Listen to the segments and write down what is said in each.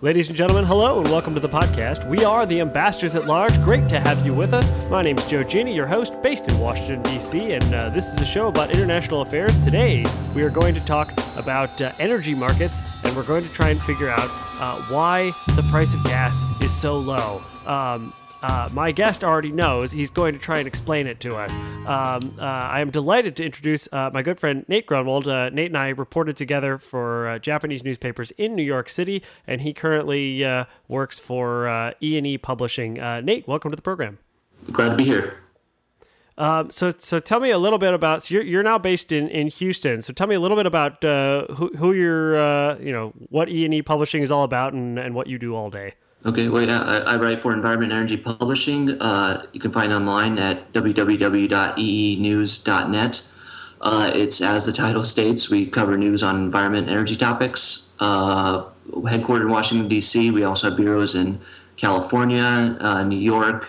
Ladies and gentlemen, hello and welcome to the podcast. We are the Ambassadors at Large. Great to have you with us. My name is Joe Genie, your host, based in Washington, D.C., and uh, this is a show about international affairs. Today, we are going to talk about uh, energy markets, and we're going to try and figure out uh, why the price of gas is so low. Um, uh, my guest already knows. He's going to try and explain it to us. Um, uh, I am delighted to introduce uh, my good friend Nate Gronewold. Uh, Nate and I reported together for uh, Japanese newspapers in New York City, and he currently uh, works for E and E Publishing. Nate, welcome to the program. Glad to be here. Um, so, so tell me a little bit about. So you're, you're now based in, in Houston. So tell me a little bit about who who you're, you know, what E and E Publishing is all about, and, and what you do all day. Okay, well, yeah, I, I write for Environment Energy Publishing. Uh, you can find online at www.eenews.net. Uh, it's as the title states, we cover news on environment and energy topics. Uh, headquartered in Washington, D.C., we also have bureaus in California, uh, New York,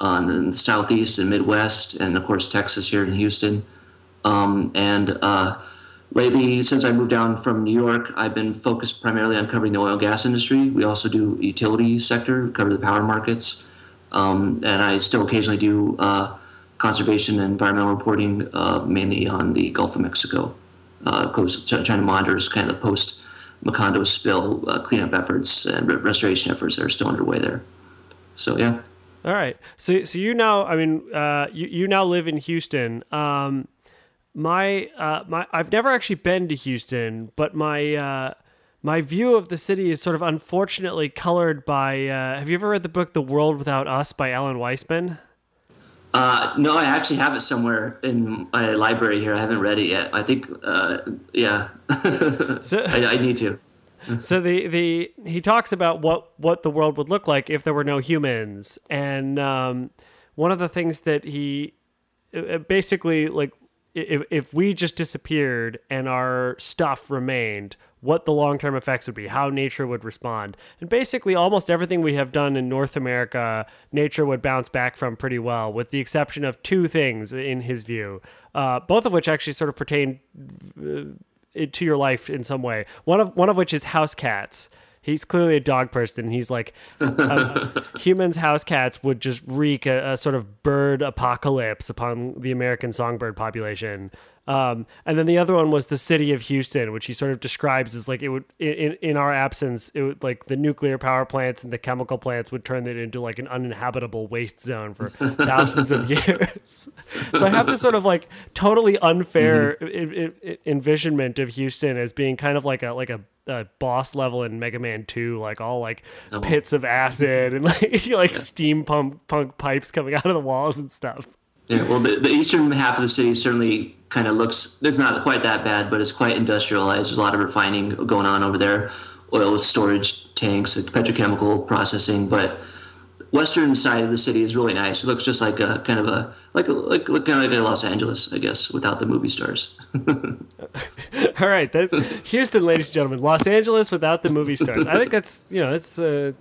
uh, in the Southeast and Midwest, and of course, Texas here in Houston. Um, and uh, lately, since I moved down from New York, I've been focused primarily on covering the oil and gas industry. We also do utility sector, cover the power markets, um, and I still occasionally do uh, conservation and environmental reporting, uh, mainly on the Gulf of Mexico uh, coast, trying to monitor kind of the post Macondo spill uh, cleanup efforts and restoration efforts that are still underway there. So yeah. All right. So so you now, I mean, uh, you you now live in Houston. Um, my uh, my I've never actually been to Houston, but my uh, my view of the city is sort of unfortunately colored by. Uh, have you ever read the book The World Without Us by Alan Weisman? Uh, no, I actually have it somewhere in my library here. I haven't read it yet. I think, uh, yeah, so, I, I need to. so the the he talks about what what the world would look like if there were no humans, and um, one of the things that he uh, basically like if, if we just disappeared and our stuff remained, what the long term effects would be, how nature would respond. And basically, almost everything we have done in North America, nature would bounce back from pretty well, with the exception of two things, in his view, uh, both of which actually sort of pertain uh, to your life in some way. One of, one of which is house cats he's clearly a dog person. He's like, um, humans, house cats would just wreak a, a, sort of bird apocalypse upon the American songbird population. Um, and then the other one was the city of Houston, which he sort of describes as like it would in in our absence, it would like the nuclear power plants and the chemical plants would turn it into like an uninhabitable waste zone for thousands of years. so I have this sort of like totally unfair mm-hmm. envisionment of Houston as being kind of like a like a, boss level in Mega Man Two, like all like oh. pits of acid and like like yeah. steam pump punk pipes coming out of the walls and stuff. Yeah, well, the, the eastern half of the city certainly kind of looks, it's not quite that bad, but it's quite industrialized. There's a lot of refining going on over there, oil storage tanks, petrochemical processing. But western side of the city is really nice. It looks just like a kind of a like a, like, like kind of like a Los Angeles, I guess, without the movie stars. All right, that's Houston, ladies and gentlemen, Los Angeles without the movie stars. I think that's you know it's uh,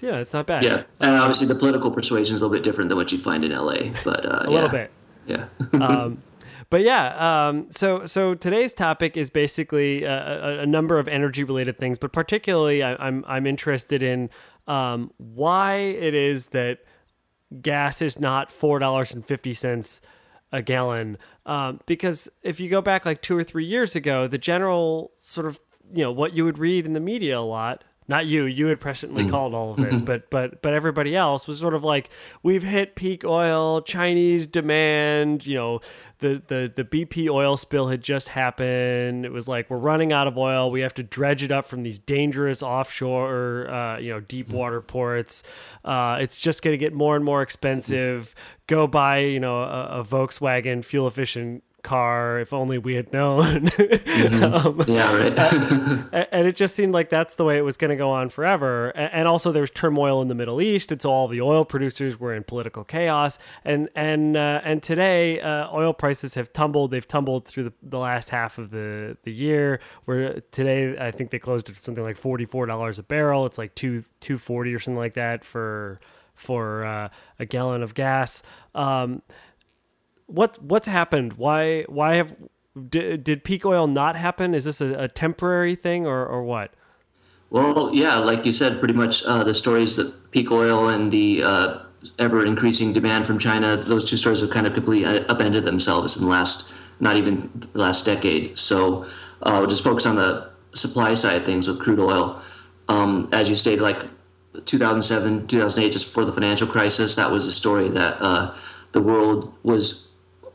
yeah, it's not bad. Yeah, and obviously the political persuasion is a little bit different than what you find in LA, but uh, a yeah. little bit. Yeah. um, but yeah, um, so so today's topic is basically a, a, number of energy related things, but particularly I, am I'm, I'm interested in um, why it is that gas is not four dollars and fifty cents a gallon. Um, because if you go back like two or three years ago, the general sort of you know what you would read in the media a lot not you. You had presciently mm. called all of this but but but everybody else was sort of like we've hit peak oil chinese demand you know the the the bp oil spill had just happened. It was like we're running out of oil. We have to dredge it up from these dangerous offshore uh, you know deep mm. water ports. Uh, it's just going to get more and more expensive. Go buy you know a, a volkswagen fuel efficient car if only we had known. Mm-hmm. um, yeah right. and, and, it just seemed like that's the way it was going to go on forever. And, and, also there was turmoil in the middle east. And so all the oil producers were in political chaos. And and uh, and today uh, oil prices have tumbled. They've tumbled through the, the last half of the the year where today i think they closed at something like $44 a barrel. It's like 2 240 or something like that for for uh, a gallon of gas. Um, what what's happened? Why why have did, did peak oil not happen? Is this a, a temporary thing or or what? Well, yeah, like you said, pretty much uh, the stories that peak oil and the uh, ever increasing demand from China, those two stories have kind of completely upended themselves in the last, not even the last decade. So uh, just focus on the supply side of things with crude oil. Um, as you stated, like 2007, 2008, just before the financial crisis, that was a story that uh, the world was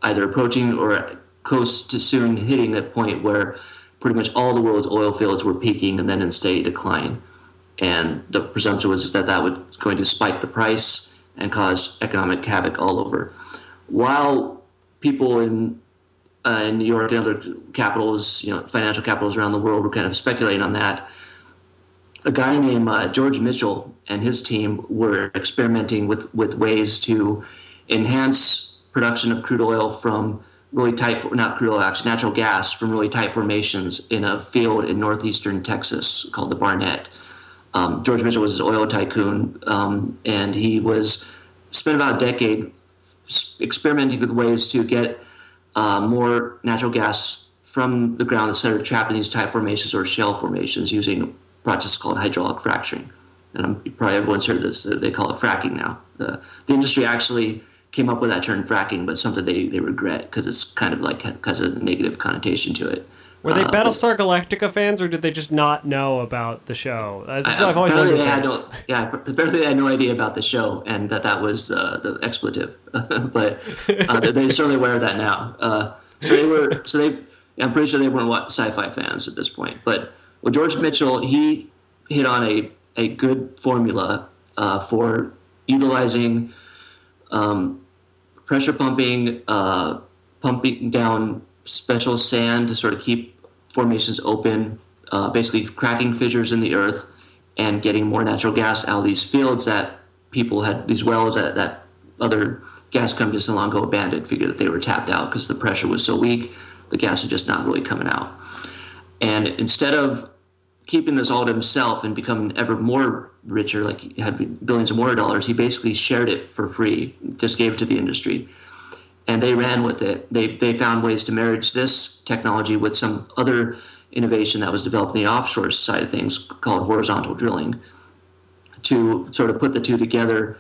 either approaching or close to soon hitting that point where pretty much all the world's oil fields were peaking and then in steady decline. And the presumption was that that was going to spike the price and cause economic havoc all over. While people in uh, in New York and other capitals, you know, financial capitals around the world were kind of speculating on that. A guy named uh, George Mitchell and his team were experimenting with, with ways to enhance production of crude oil from really tight, not crude oil, actually natural gas from really tight formations in a field in northeastern Texas called the Barnett. Um, George Mitchell was an oil tycoon, um, and he was spent about a decade experimenting with ways to get uh, more natural gas from the ground instead of trapped in these tight formations or shale formations using a process called hydraulic fracturing. And I'm, probably everyone's heard this. They call it fracking now. The, the industry actually came up with that term fracking, but something they, they regret because it's kind of like has a negative connotation to it. Were they uh, Battlestar Galactica fans, or did they just not know about the show? That's what I've always wondered. They had no, yeah, apparently they had no idea about the show and that that was uh, the expletive. but uh, they're certainly aware of that now. Uh, so they were, so they, I'm pretty sure they weren't what sci-fi fans at this point. But well, George Mitchell, he hit on a a good formula uh, for utilizing um, pressure pumping, uh, pumping down special sand to sort of keep formations open, uh, basically cracking fissures in the earth and getting more natural gas out of these fields that people had, these wells that, that other gas companies long ago abandoned, figured that they were tapped out because the pressure was so weak, the gas was just not really coming out. And instead of keeping this all to himself and becoming ever more richer, like he had billions of more dollars, he basically shared it for free, just gave it to the industry. And they ran with it. They, they found ways to marriage this technology with some other innovation that was developed in the offshore side of things called horizontal drilling to sort of put the two together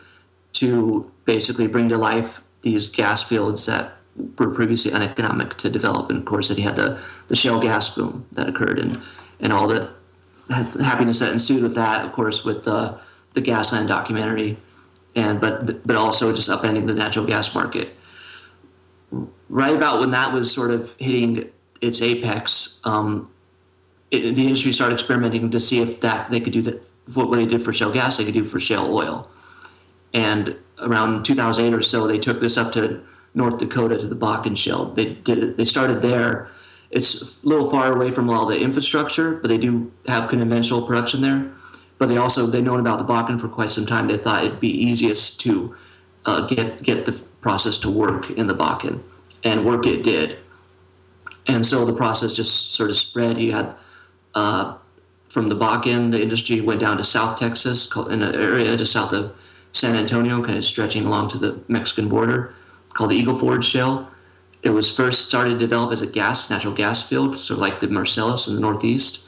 to basically bring to life these gas fields that were previously uneconomic to develop. And of course, that he had the, the shale gas boom that occurred and, and all the happiness that ensued with that, of course, with the the Gasland documentary, and but but also just upending the natural gas market. Right about when that was sort of hitting its apex, um, it, the industry started experimenting to see if that they could do that what they did for shale gas they could do for shale oil. And around 2008 or so, they took this up to North Dakota to the Bakken Shale. They did they started there it's a little far away from all the infrastructure, but they do have conventional production there. But they also they've known about the Bakken for quite some time. They thought it'd be easiest to uh, get get the process to work in the Bakken, and work it did. And so the process just sort of spread. You had uh, from the Bakken, the industry went down to South Texas, in an area just south of San Antonio, kind of stretching along to the Mexican border, called the Eagle Ford Shale it was first started to develop as a gas, natural gas field, sort of like the Marcellus in the Northeast,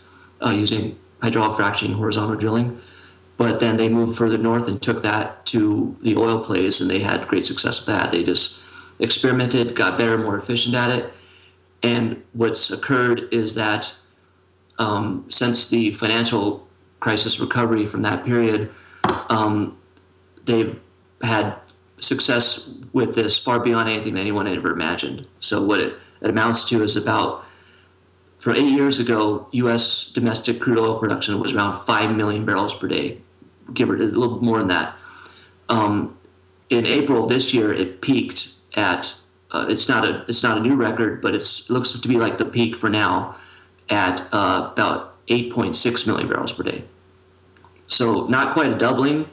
uh, using hydraulic fracturing, horizontal drilling. But then they moved further north and took that to the oil plays, and they had great success with that. They just experimented, got better, more efficient at it. And what's occurred is that um, since the financial crisis recovery from that period, um, they've had success with this far beyond anything that anyone had ever imagined. So what it, it amounts to is about from eight years ago, U.S. domestic crude oil production was around five million barrels per day, give or a little more than that. Um, in April this year, it peaked at uh, it's not a it's not a new record, but it looks to be like the peak for now at uh, about 8.6 million barrels per day. So not quite a doubling,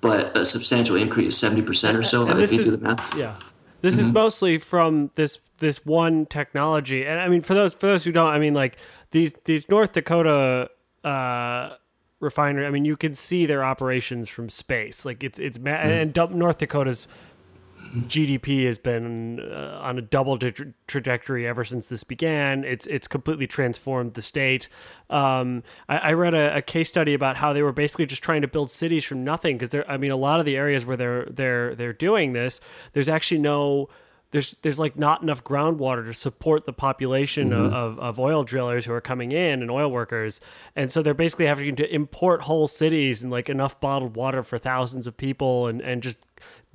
but a substantial increase, seventy percent or so. And this is, Yeah, this mm-hmm. is mostly from this this one technology, and I mean for those for those who don't, I mean like these these North Dakota uh, refinery. I mean you can see their operations from space. Like it's it's mm-hmm. and North Dakota's GDP has been uh, on a double tra- trajectory ever since this began. It's it's completely transformed the state. Um, I, I, read a, a, case study about how they were basically just trying to build cities from nothing because there. I mean, a lot of the areas where they're they're they're doing this, there's actually no there's there's like not enough groundwater to support the population mm-hmm. of, of oil drillers who are coming in and oil workers and so they're basically having to import whole cities and like enough bottled water for thousands of people and and just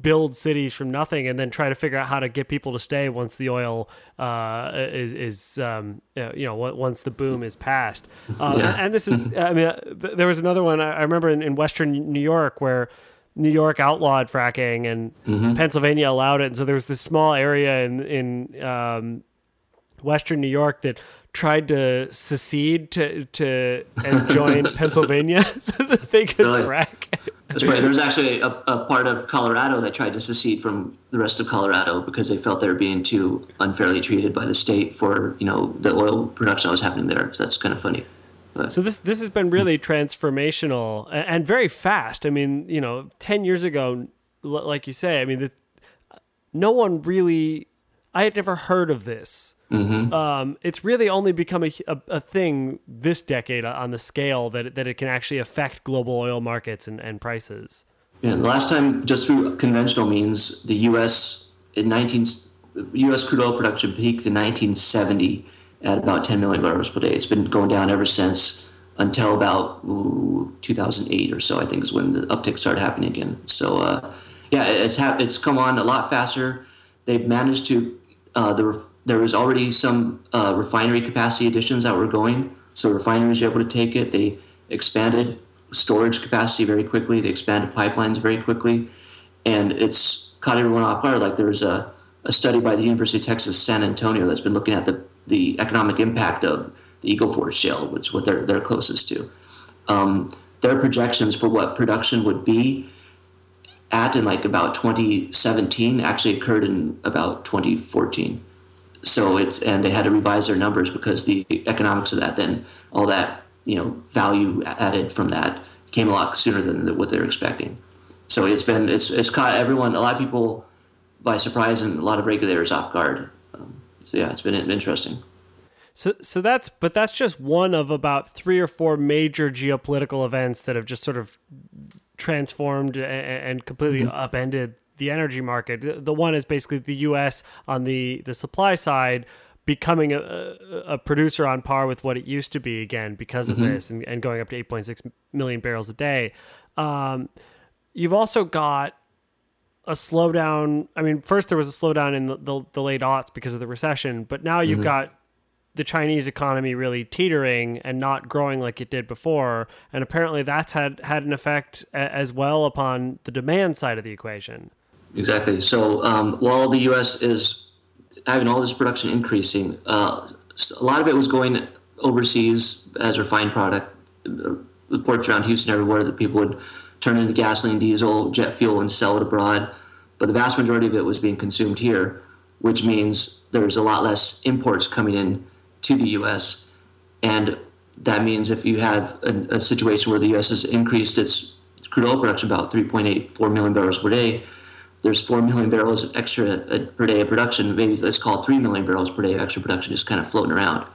build cities from nothing and then try to figure out how to get people to stay once the oil uh, is, is um, you know once the boom is past um, yeah. and this is i mean there was another one i remember in, in western new york where New York outlawed fracking and mm-hmm. Pennsylvania allowed it. And so there was this small area in in um, Western New York that tried to secede to to and join Pennsylvania so that they could really? frack. That's right. There was actually a, a, part of Colorado that tried to secede from the rest of Colorado because they felt they were being too unfairly treated by the state for you know the oil production that was happening there. So that's kind of funny. So this this has been really transformational and very fast. I mean, you know, ten years ago, like you say, I mean, the, no one really. I had never heard of this. Mm-hmm. Um, it's really only become a, a, a, thing this decade on the scale that it, that it can actually affect global oil markets and, and prices. Yeah, the last time, just through conventional means, the U.S. in 19 U.S. crude oil production peaked in 1970 at about 10 million barrels per day. It's been going down ever since until about ooh, 2008 or so. I think is when the uptick started happening again. So uh, yeah, it's ha- it's come on a lot faster. They've managed to uh, there, there was already some uh, refinery capacity additions that were going, so refineries were able to take it. They expanded storage capacity very quickly. They expanded pipelines very quickly, and it's caught everyone off guard. Like there's a a study by the University of Texas San Antonio that's been looking at the the economic impact of the Eagle Ford Shale, which is what they're they're closest to. Um, their projections for what production would be at in like about 2017 actually occurred in about 2014. So it's and they had to revise their numbers because the economics of that then all that you know value added from that came a lot sooner than what they're expecting. So it's been it's it's caught everyone a lot of people by surprise and a lot of regulators off guard. So yeah, it's been interesting. So, so that's but that's just one of about three or four major geopolitical events that have just sort of transformed and, and completely mm-hmm. upended the energy market. The one is basically the U.S. on the the supply side becoming a, a producer on par with what it used to be again because of mm-hmm. this and, and, going up to 8.6 million barrels a day. Um, you've also got a slowdown. I mean, first there was a slowdown in the, the, the late aughts because of the recession, but now you've mm-hmm. got the Chinese economy really teetering and not growing like it did before, and apparently that's had had an effect a, as well upon the demand side of the equation. Exactly. So um, while the U.S. is having all this production increasing, uh, a lot of it was going overseas as refined product. The ports around Houston, everywhere that people would turn into gasoline, diesel, jet fuel, and sell it abroad. But the vast majority of it was being consumed here, which means there's a lot less imports coming in to the U.S. And that means if you have a, a situation where the U.S. has increased its crude oil production about 3.84 million barrels per day, there's 4 million barrels of extra uh, per day of production. Maybe let's call it 3 million barrels per day of extra production just kind of floating around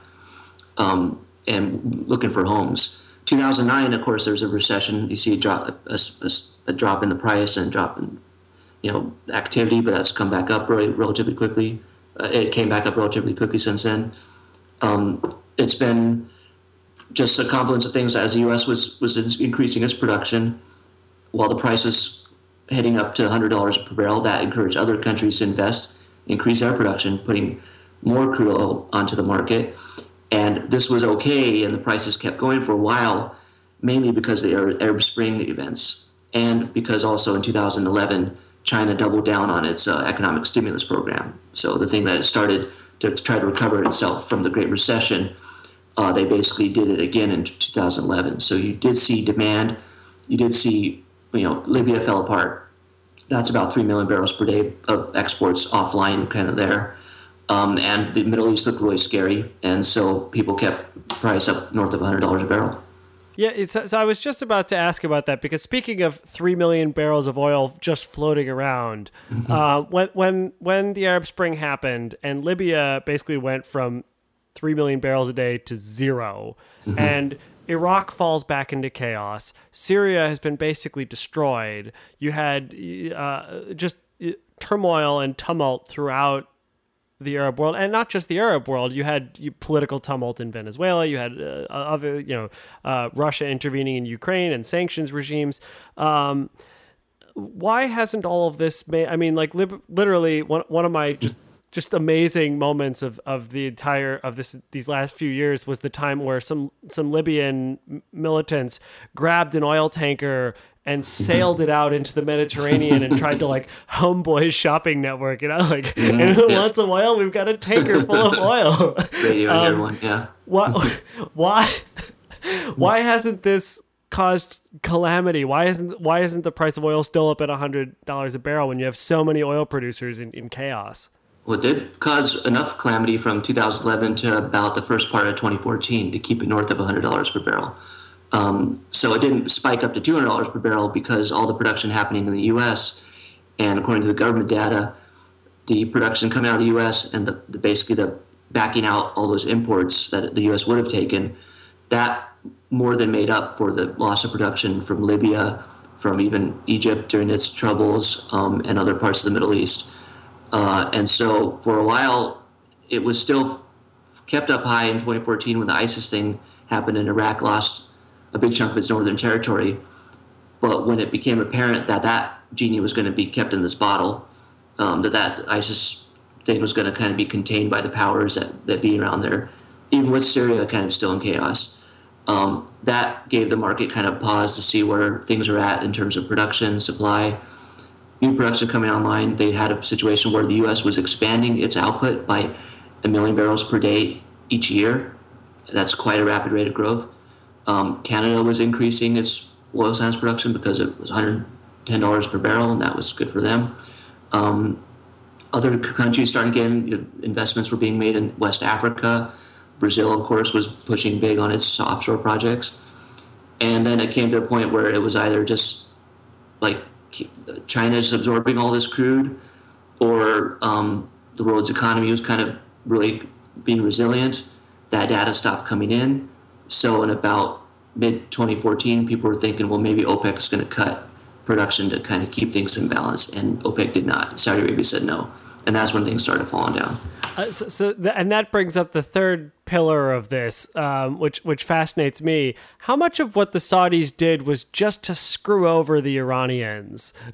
um, and looking for homes. 2009, of course, there's a recession. You see a drop, a, a, a drop in the price and drop in, you know, activity, but that's come back up really, relatively quickly. Uh, it came back up relatively quickly since then. Um, it's been just a confluence of things as the U.S. was was increasing its production, while the price was heading up to $100 per barrel. That encouraged other countries to invest, increase their production, putting more crude oil onto the market. And this was okay, and the prices kept going for a while, mainly because of the Arab Spring events, and because also in 2011, China doubled down on its uh, economic stimulus program. So the thing that started to, to, try to recover itself from the Great Recession, uh, they basically did it again in 2011. So you did see demand, you did see, you know, Libya fell apart. That's about three million barrels per day of exports offline, kind of there. Um, and the Middle East looked really scary, and so people kept price up north of $100 a barrel. Yeah, so, so I was just about to ask about that because speaking of three million barrels of oil just floating around, mm-hmm. uh, when when when the Arab Spring happened and Libya basically went from three million barrels a day to 0 mm-hmm. and Iraq falls back into chaos. Syria has been basically destroyed. You had uh, just uh, turmoil and tumult throughout the Arab world, and not just the Arab world. You had political tumult in Venezuela. You had uh, other, you know, uh, Russia intervening in Ukraine and sanctions regimes. Um, why hasn't all of this made? I mean, like li- literally, one one of my just just amazing moments of, of the entire of this these last few years was the time where some some Libyan militants grabbed an oil tanker and sailed it out into the Mediterranean and tried to like homeboys shopping network, you know, like mm-hmm. anyone yeah. wants some oil? We've got a tanker full of oil. Radio um, one, yeah. Why why why hasn't this caused calamity? Why isn't why isn't the price of oil still up at hundred dollars a barrel when you have so many oil producers in, in chaos? Well, it did cause enough calamity from 2011 to about the first part of 2014 to keep it north of $100 per barrel. Um, so it didn't spike up to $200 per barrel because all the production happening in the U.S. and according to the government data, the production coming out of the U.S. and the, the basically the backing out all those imports that the U.S. would have taken, that more than made up for the loss of production from Libya, from even Egypt during its troubles, um, and other parts of the Middle East. Uh, and so for a while, it was still kept up high in 2014 when the ISIS thing happened in Iraq lost a big chunk of its northern territory. But when it became apparent that that genie was going to be kept in this bottle, um, that that ISIS thing was going to kind of be contained by the powers that, that be around there, even with Syria kind of still in chaos, um, that gave the market kind of pause to see where things are at in terms of production, supply, new production coming online, they had a situation where the U.S. was expanding its output by a million barrels per day each year. That's quite a rapid rate of growth. Um, Canada was increasing its oil sands production because it was $110 per barrel, and that was good for them. Um, other countries started getting you know, investments were being made in West Africa. Brazil, of course, was pushing big on its offshore projects. And then it came to a point where it was either just like China's absorbing all this crude, or um, the world's economy was kind of really being resilient. That data stopped coming in. So in about mid 2014, people were thinking, well, maybe OPEC is going to cut production to kind of keep things in balance, and OPEC did not. Saudi Arabia said no, and that's when things started falling down. Uh, so, so and that brings up the third pillar of this, um, which which fascinates me. How much of what the Saudis did was just to screw over the Iranians?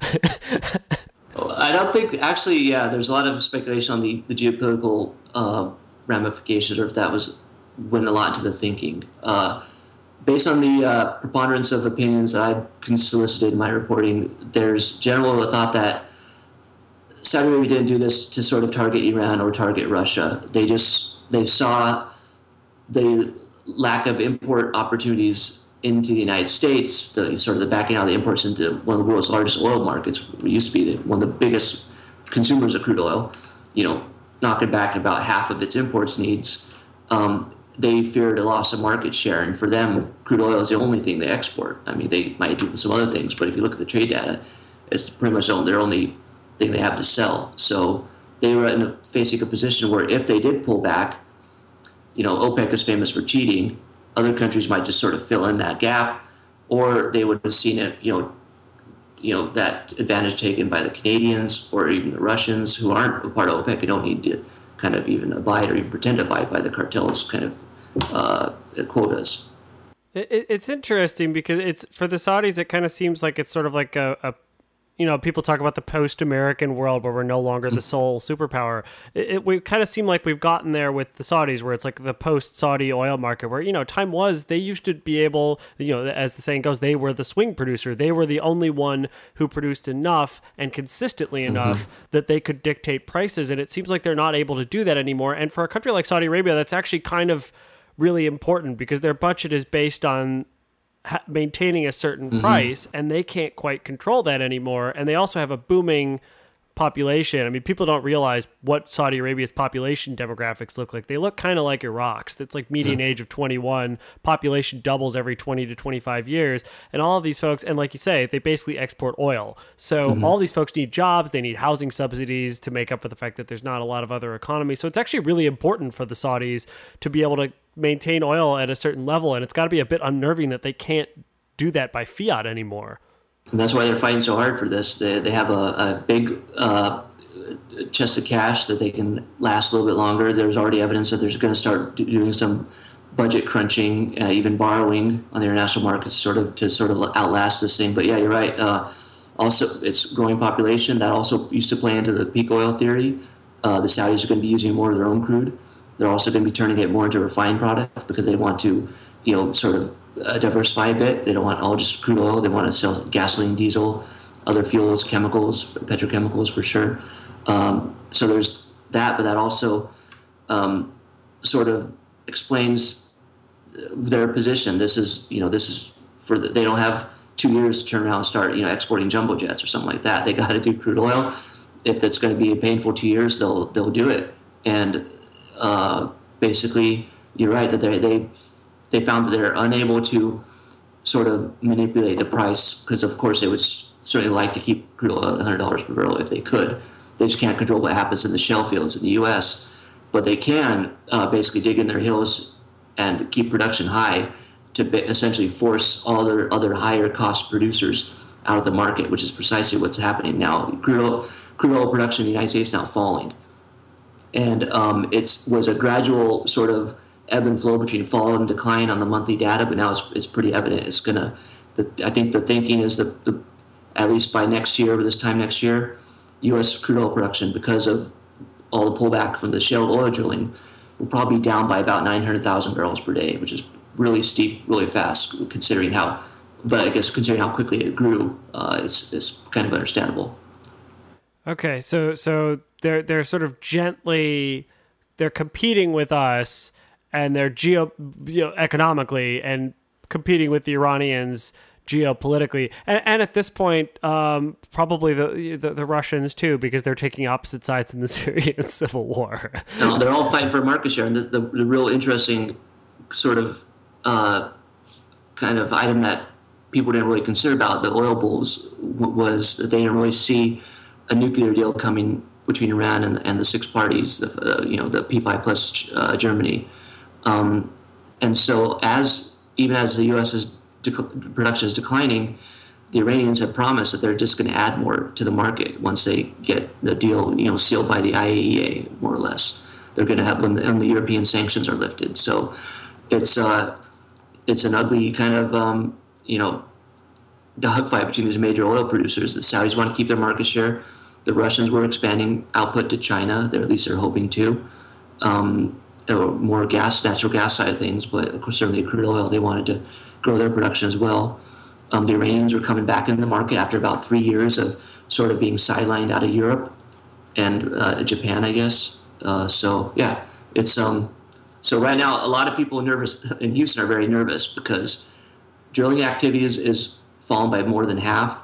I don't think actually. Yeah, there's a lot of speculation on the the geopolitical uh, ramifications, or if that was went a lot into the thinking. Uh, based on the uh, preponderance of opinions that I've solicited in my reporting, there's general a thought that Saudi Arabia didn't do this to sort of target Iran or target Russia. They just they saw the lack of import opportunities into the United States, the sort of the backing out of the imports into one of the world's largest oil markets. It used to be the, one of the biggest consumers of crude oil. You know, knocking back about half of its imports needs. Um, they feared a loss of market share, and for them, crude oil is the only thing they export. I mean, they might do some other things, but if you look at the trade data, it's pretty much their only thing they have to sell. So they were in a, facing a position where if they did pull back, you know, OPEC is famous for cheating. Other countries might just sort of fill in that gap, or they would have seen it, you know, you know that advantage taken by the Canadians or even the Russians who aren't a part of OPEC and don't need to kind of even abide or even pretend to abide by the cartel's kind of uh, quotas. it's interesting because it's for the Saudis. It kind of seems like it's sort of like a, a you know, people talk about the post-American world where we're no longer the sole superpower. It, it we kind of seem like we've gotten there with the Saudis, where it's like the post-Saudi oil market, where you know, time was they used to be able, you know, as the saying goes, they were the swing producer. They were the only one who produced enough and consistently mm-hmm. enough mm-hmm. that they could dictate prices. And it seems like they're not able to do that anymore. And for a country like Saudi Arabia, that's actually kind of really important because their budget is based on ha- maintaining a certain mm-hmm. price, and they can't quite control that anymore. And they also have a booming population. I mean, people don't realize what Saudi Arabia's population demographics look like. They look kind of like Iraq's. It's like median age of 21. Population doubles every 20 to 25 years. And all of these folks, and like you say, they basically export oil. So mm-hmm. all these folks need jobs. They need housing subsidies to make up for the fact that there's not a lot of other economy. So it's actually really important for the Saudis to be able to maintain oil at a certain level. And it's got to be a bit unnerving that they can't do that by fiat anymore. And that's why they're fighting so hard for this. They, they have a, a big uh, chest of cash that they can last a little bit longer. There's already evidence that they're going to start doing some budget crunching, uh, even borrowing on the international markets, sort of to sort of outlast this thing. But yeah, you're right. Uh, also, it's growing population that also used to play into the peak oil theory. Uh, the Saudis are going to be using more of their own crude. They're also going to be turning it more into refined product because they want to, you know, sort of uh, diversify a bit. They don't want all just crude oil. They want to sell gasoline, diesel, other fuels, chemicals, petrochemicals for sure. Um, so there's that, but that also um, sort of explains their position. This is, you know, this is for the, they don't have two years to turn around and start, you know, exporting jumbo jets or something like that. They got to do crude oil. If that's going to be a painful two years, they'll they'll do it. And uh, basically, you're right that they they they found that they're unable to sort of manipulate the price because, of course, they would certainly like to keep crude oil at $100 per barrel if they could. They just can't control what happens in the shale fields in the U.S., but they can uh, basically dig in their heels and keep production high to essentially force all their other higher cost producers out of the market, which is precisely what's happening now. Crude oil, crude oil production in the United States is now falling, and um, it was a gradual sort of ebb and flow between fall and decline on the monthly data, but now it's, it's pretty evident it's going to. I think the thinking is that the, at least by next year, this time next year, U.S. crude oil production, because of all the pullback from the shale oil drilling, will probably be down by about 900,000 barrels per day, which is really steep, really fast, considering how. But I guess considering how quickly it grew, uh, it's, it's kind of understandable. Okay, so so they're they're sort of gently they're competing with us and they're geo you know, economically and competing with the Iranians geopolitically, and, and at this point, um, probably the, the, the Russians too, because they're taking opposite sides in the Syrian civil war. no, they're all fighting for market share, and the, the, the real interesting sort of uh, kind of item that people didn't really consider about the oil bulls was that they didn't really see a nuclear deal coming between Iran and, and the six parties, the, uh, you know, the P5 plus uh, Germany. Um, and so, as even as the U.S.'s dec- production is declining, the Iranians have promised that they're just going to add more to the market once they get the deal, you know, sealed by the IAEA, more or less. They're going to have when the, when the European sanctions are lifted. So, it's uh, it's an ugly kind of um, you know dogfight between these major oil producers. The Saudis want to keep their market share. The Russians were expanding output to China. They're at least they're hoping to. Um, or more gas, natural gas side of things, but of course, certainly crude oil, they wanted to grow their production as well. Um, the Iranians were coming back in the market after about three years of sort of being sidelined out of Europe and uh, Japan, I guess. Uh, so yeah, it's um. So right now, a lot of people nervous in Houston are very nervous because drilling activity is, is fallen by more than half.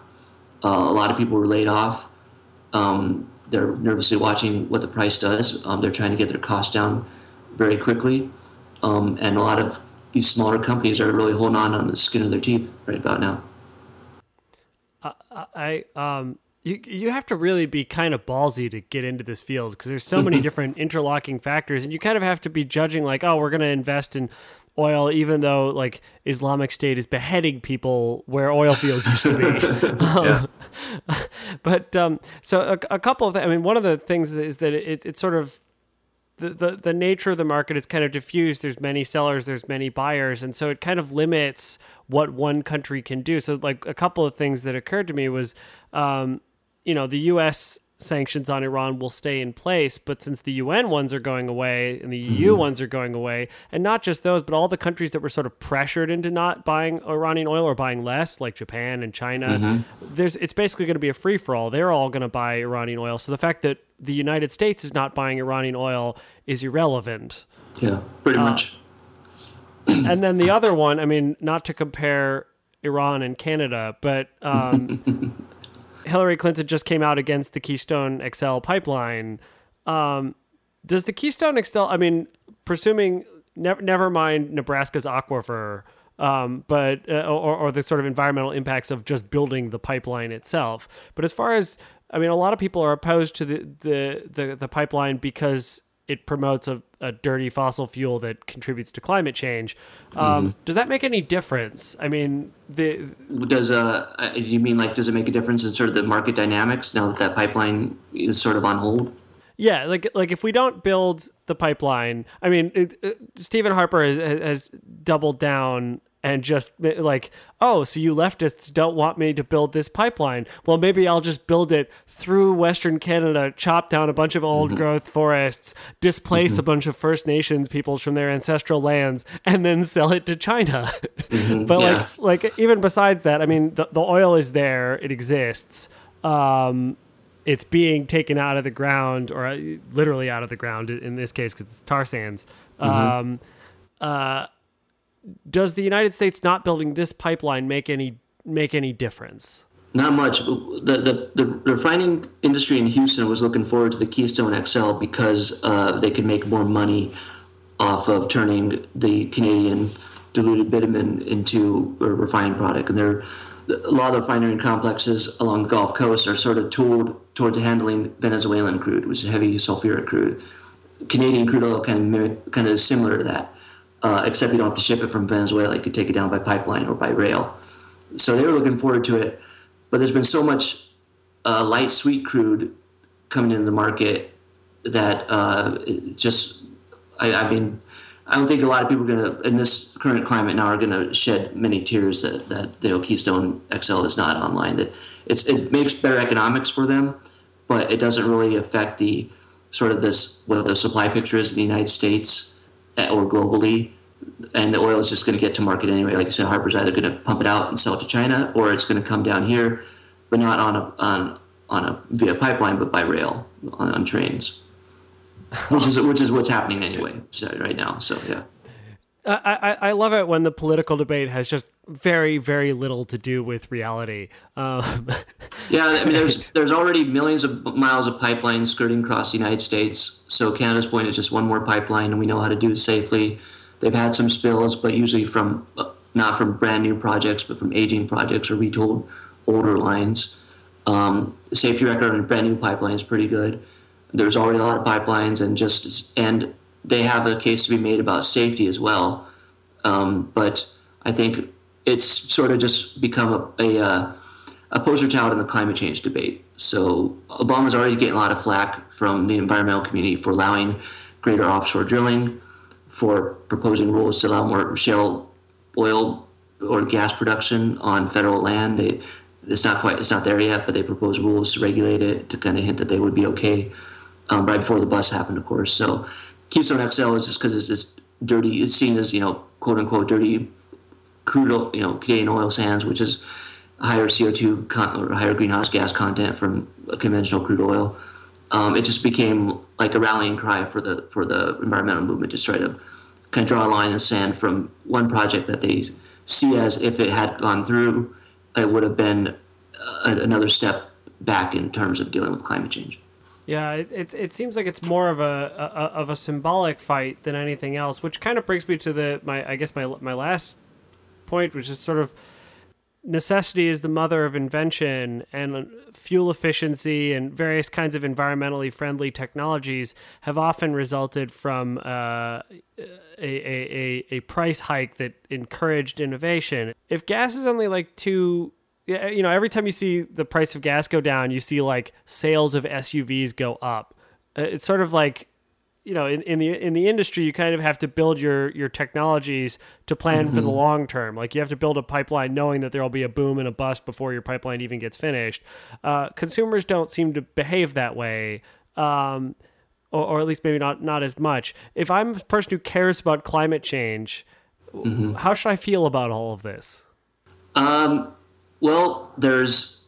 Uh, a lot of people were laid off. Um, they're nervously watching what the price does. Um, they're trying to get their costs down very quickly. Um, and a lot of these smaller companies are really holding on on the skin of their teeth right about now. I um you you have to really be kind of ballsy to get into this field because there's so many mm-hmm. different interlocking factors and you kind of have to be judging like oh we're going to invest in oil even though like Islamic State is beheading people where oil fields used to be. um, but um, so a, a couple of th- I mean one of the things is that it, it's sort of the, the, nature of the market is kind of diffused. There's many sellers, there's many buyers, and so it kind of limits what one country can do. So, like a couple of things that occurred to me was, um, you know, the U.S sanctions on Iran will stay in place. But since the UN ones are going away and the EU mm-hmm. ones are going away, and not just those, but all the countries that were sort of pressured into not buying Iranian oil or buying less, like Japan and China, mm-hmm. there's it's basically going to be a free for all. They're all going to buy Iranian oil. So the fact that the United States is not buying Iranian oil is irrelevant. Yeah, pretty uh, much. and then the other one, I mean, not to compare Iran and Canada, but um, Hillary Clinton just came out against the Keystone XL pipeline. Um, does the Keystone XL? I mean, presuming never never mind Nebraska's aquifer. Um, but uh, or, or the sort of environmental impacts of just building the pipeline itself. But as far as I mean, a lot of people are opposed to the the the, the pipeline because it promotes a, a, dirty fossil fuel that contributes to climate change. Um, mm-hmm. Does that make any difference? I mean, the does uh, uh, you mean like does it make a difference in sort of the market dynamics now that that pipeline is sort of on hold? Yeah, like like if we don't build the pipeline, I mean, it, it, Stephen Harper has, has doubled down and just like, oh, so you leftists don't want me to build this pipeline. Well, maybe I'll just build it through Western Canada, chop down a bunch of old mm-hmm. growth forests, displace mm-hmm. a bunch of First Nations peoples from their ancestral lands, and then sell it to China. Mm-hmm. but yeah. like, like even besides that, I mean, the, the oil is there, it exists. Um, it's being taken out of the ground, or uh, literally out of the ground in this case, because it's tar sands. Mm-hmm. Um, uh, does the United States not building this pipeline make any make any difference? Not much. The, the, the refining industry in Houston was looking forward to the Keystone XL because uh, they could make more money off of turning the Canadian diluted bitumen into a refined product. And there, a lot of the refinery complexes along the Gulf Coast are sort of tooled towards handling Venezuelan crude, which is heavy sulfuric crude. Canadian crude oil kind of mimic, kind of similar to that uh, except you don't have to ship it from Venezuela. You could take it down by pipeline or by rail. So they were looking forward to it. But there's been so much uh, light sweet crude coming into the market that uh, just, I, I, mean, I don't think a lot of people are going to, in this current climate now, are going to shed many tears that, that you know, Keystone XL is not online. That it's it makes better economics for them, but it doesn't really affect the sort of this what the supply picture is in the United States Uh, or globally, and the oil is just going to get to market anyway. Like I said, Harper's either going to pump it out and sell it to China, or it's going to come down here, but not on a on on a via pipeline, but by rail on, on trains, which is which is what's happening anyway right now. So yeah. I, I, I love it when the political debate has just very very little to do with reality. Um. yeah, I mean, there's there's already millions of miles of pipelines skirting across the United States. So Canada's point is just one more pipeline, and we know how to do it safely. They've had some spills, but usually from uh, not from brand new projects, but from aging projects or retooled older lines. Um, safety record on a brand new pipeline is pretty good. There's already a lot of pipelines, and just and they have a case to be made about safety as well. Um, but I think it's sort of just become a, a, uh, a poster child in the climate change debate. So Obama's already getting a lot of flack from the environmental community for allowing greater offshore drilling, for proposing rules to allow more shale oil or gas production on federal land. They, it's not quite, it's not there yet, but they propose rules to regulate it to kind of hint that they would be okay. Um, right before the bust happened, of course. So Keystone XL is just because it's, dirty. It's seen as you know, quote unquote, dirty crude, oil, you know, Canadian oil sands, which is higher CO2 con- or higher greenhouse gas content from conventional crude oil. Um, it just became like a rallying cry for the for the environmental movement to try to kind of draw a line in the sand from one project that they see as if it had gone through, it would have been uh, another step back in terms of dealing with climate change. Yeah, it, it, it seems like it's more of a, a, of a symbolic fight than anything else, which kind of brings me to the my I guess my my last point, which is sort of necessity is the mother of invention, and fuel efficiency and various kinds of environmentally friendly technologies have often resulted from uh, a, a, a price hike that encouraged innovation. If gas is only like two you know, every time you see the price of gas go down, you see like sales of SUVs go up. Uh, it's sort of like, you know, in, in the in the industry, you kind of have to build your your technologies to plan mm-hmm. for the mm-hmm. long term. Like you have to build a pipeline knowing that there will be a boom and a bust before your pipeline even gets finished. Uh, consumers don't seem to behave that way. Um, or, or, at least maybe not not as much. If I'm a person who cares about climate change, mm-hmm. how should I feel about all of this? Um, well, there's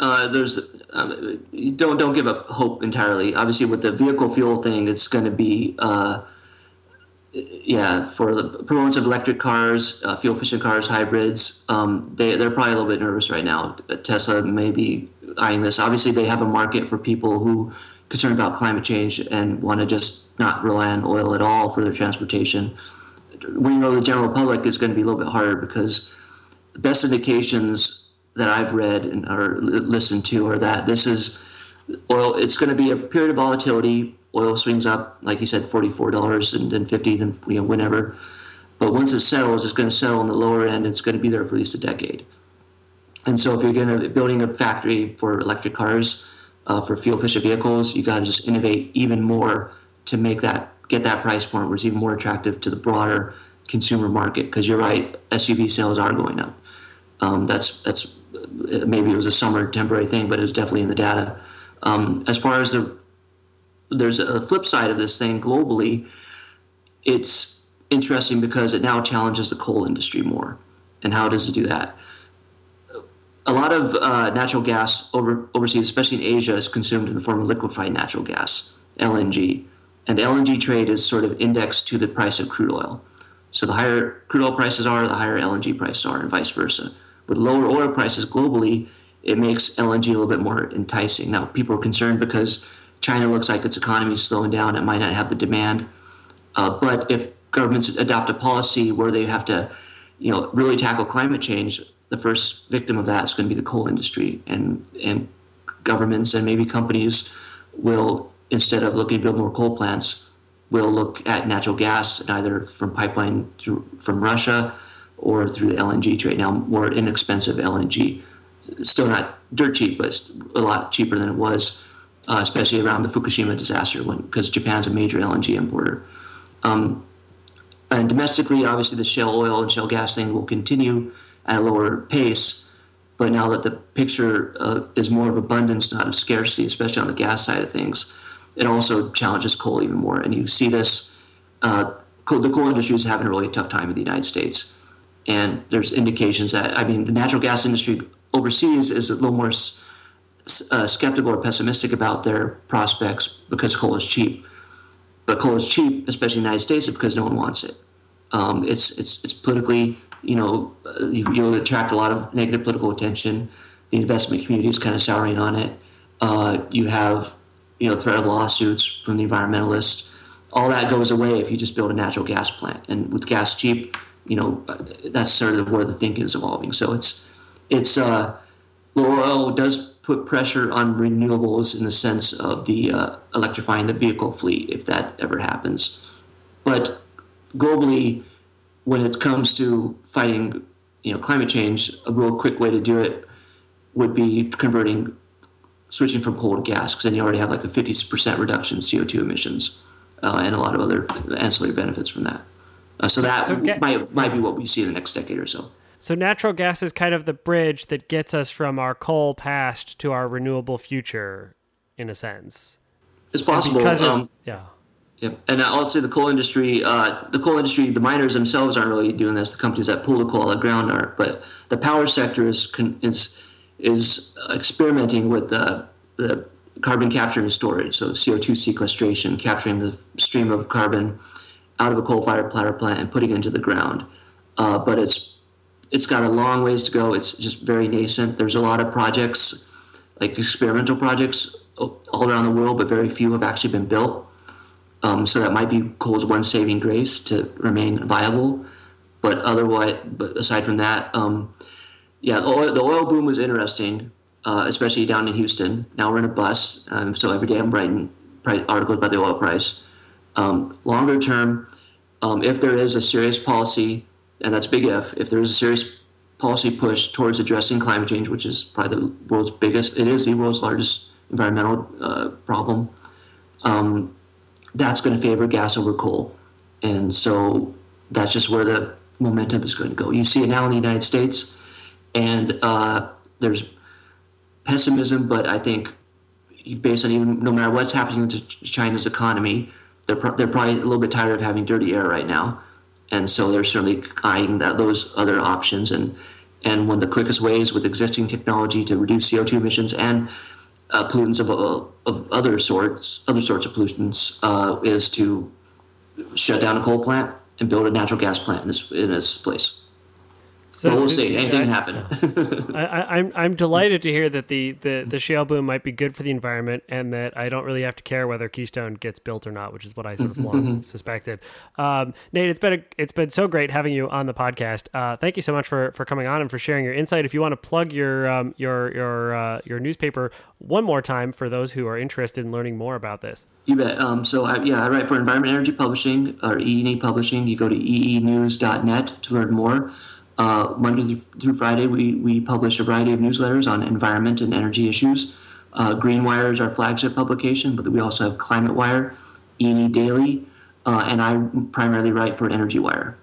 uh, there's um, don't don't give up hope entirely. Obviously, with the vehicle fuel thing, it's going to be uh, yeah, for the proponents of electric cars, uh, fuel efficient cars, hybrids, um, they, they're probably a little bit nervous right now. Tesla may be eyeing this. Obviously, they have a market for people who concerned about climate change and want to just not rely on oil at all for their transportation. We know the general public is going to be a little bit harder because the best indications that I've read and or listened to are that this is oil. It's going to be a period of volatility oil swings up, like you said, forty-four dollars and then fifty, then you know whenever. But once it settles, it's going to settle on the lower end. It's going to be there for at least a decade. And so, if you're going to building a factory for electric cars, uh, for fuel-efficient vehicles, you got to just innovate even more to make that get that price point where it's even more attractive to the broader consumer market. Because you're right, SUV sales are going up. Um, that's that's maybe it was a summer temporary thing, but it was definitely in the data. Um, as far as the there's a flip side of this thing globally. It's interesting because it now challenges the coal industry more. And how does it do that? A lot of uh, natural gas over, overseas, especially in Asia, is consumed in the form of liquefied natural gas, LNG. And the LNG trade is sort of indexed to the price of crude oil. So the higher crude oil prices are, the higher LNG prices are, and vice versa. With lower oil prices globally, it makes LNG a little bit more enticing. Now, people are concerned because China looks like its economy is slowing down. It might not have the demand. Uh, but if governments adopt a policy where they have to, you know, really tackle climate change, the first victim of that is going to be the coal industry, and and governments and maybe companies will instead of looking to build more coal plants, will look at natural gas, either from pipeline through, from Russia or through the LNG trade. Now, more inexpensive LNG, still not dirt cheap, but a lot cheaper than it was uh, especially around the Fukushima disaster, because Japan's a major LNG importer. Um, and domestically, obviously, the shale oil and shale gas thing will continue at a lower pace. But now that the picture uh, is more of abundance, not of scarcity, especially on the gas side of things, it also challenges coal even more. And you see this uh, coal, the coal industry is having a really tough time in the United States. And there's indications that, I mean, the natural gas industry overseas is a little more uh, skeptical or pessimistic about their prospects because coal is cheap. But coal is cheap, especially in the United States, because no one wants it. Um, it's it's it's politically, you know, uh, you, will attract a lot of negative political attention. The investment community is kind of souring on it. Uh, you have, you know, threat of lawsuits from the environmentalists. All that goes away if you just build a natural gas plant. And with gas cheap, you know, that's sort of where the thinking is evolving. So it's it's uh, oil does put pressure on renewables in the sense of the uh, electrifying the vehicle fleet if that ever happens. But globally, when it comes to fighting, you know, climate change, a real quick way to do it would be converting, switching from coal to gas, because then you already have like a 50% reduction in CO2 emissions uh, and a lot of other ancillary benefits from that. Uh, so, so, that so get, might might be what we see in the next decade or so. So natural gas is kind of the bridge that gets us from our coal past to our renewable future, in a sense. It's possible. Because um, yeah. Yep. And I'll say the coal industry, uh, the coal industry, the miners themselves aren't really doing this. The companies that pull the coal out of the ground aren't. But the power sector is is is experimenting with the the carbon capture and storage, so CO2 sequestration, capturing the stream of carbon out of a coal-fired power plant and putting it into the ground. Uh, but it's it's got a long ways to go. It's just very nascent. There's a lot of projects, like experimental projects, all around the world, but very few have actually been built. Um, so that might be coal's one saving grace to remain viable. But otherwise, but aside from that, um, yeah, the oil, the oil, boom was interesting, uh, especially down in Houston. Now we're in a bust, um, so every day I'm writing articles about the oil price. Um, longer term, um, if there is a serious policy and that's big if, if there's a serious policy push towards addressing climate change, which is probably the world's biggest, it is the world's largest environmental uh, problem, um, that's going to favor gas over coal. And so that's just where the momentum is going to go. You see it now in the United States, and uh, there's pessimism, but I think based on even no matter what's happening to China's economy, they're, pro- they're probably a little bit tired of having dirty air right now and so they're certainly eyeing that those other options. And and one of the quickest ways with existing technology to reduce CO2 emissions and uh, pollutants of, uh, of other sorts, other sorts of pollutants, uh, is to shut down a coal plant and build a natural gas plant in this in this place. So we'll see. Anything can happen. I, I'm I'm delighted to hear that the, the the shale boom might be good for the environment, and that I don't really have to care whether Keystone gets built or not, which is what I sort of long suspected. Um, Nate, it's been a, it's been so great having you on the podcast. Uh, thank you so much for, for coming on and for sharing your insight. If you want to plug your um, your your uh, your newspaper one more time for those who are interested in learning more about this. You bet. Um, so I, yeah, I write for Environment Energy Publishing or EE Publishing. You go to eenews.net to learn more. Uh, Monday through Friday, we, we publish a variety of newsletters on environment and energy issues. Uh, Greenwire is our flagship publication, but we also have Climate Wire, E&E Daily, uh, and I primarily write for Energy Wire.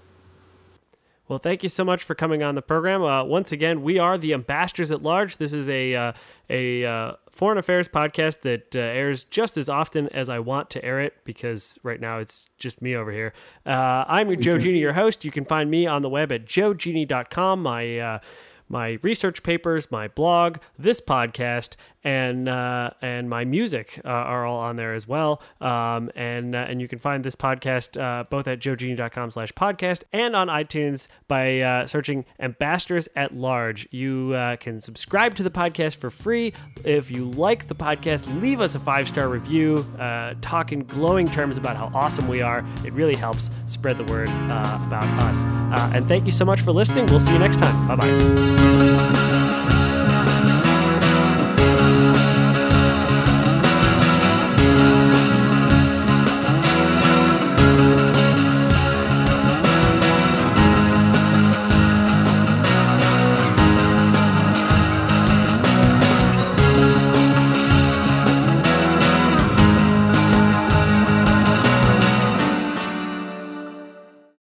Well, thank you so much for coming on the program. Uh, once again, we are the ambassadors at large. This is a uh, a uh, foreign affairs podcast that uh, airs just as often as I want to air it because right now it's just me over here. Uh, I'm Joe Genie, your host. You can find me on the web at joegenie.com. My uh, my research papers, my blog, this podcast, and uh, and my music uh, are all on there as well. Um, and uh, and you can find this podcast uh, both at joegenie.com slash podcast and on iTunes by uh, searching Ambassadors at Large. You uh, can subscribe to the podcast for free. If you like the podcast, leave us a five star review. talk in glowing terms about how awesome we are. It really helps spread the word about us. and thank you so much for listening. We'll see you next time. Bye bye. Thank you.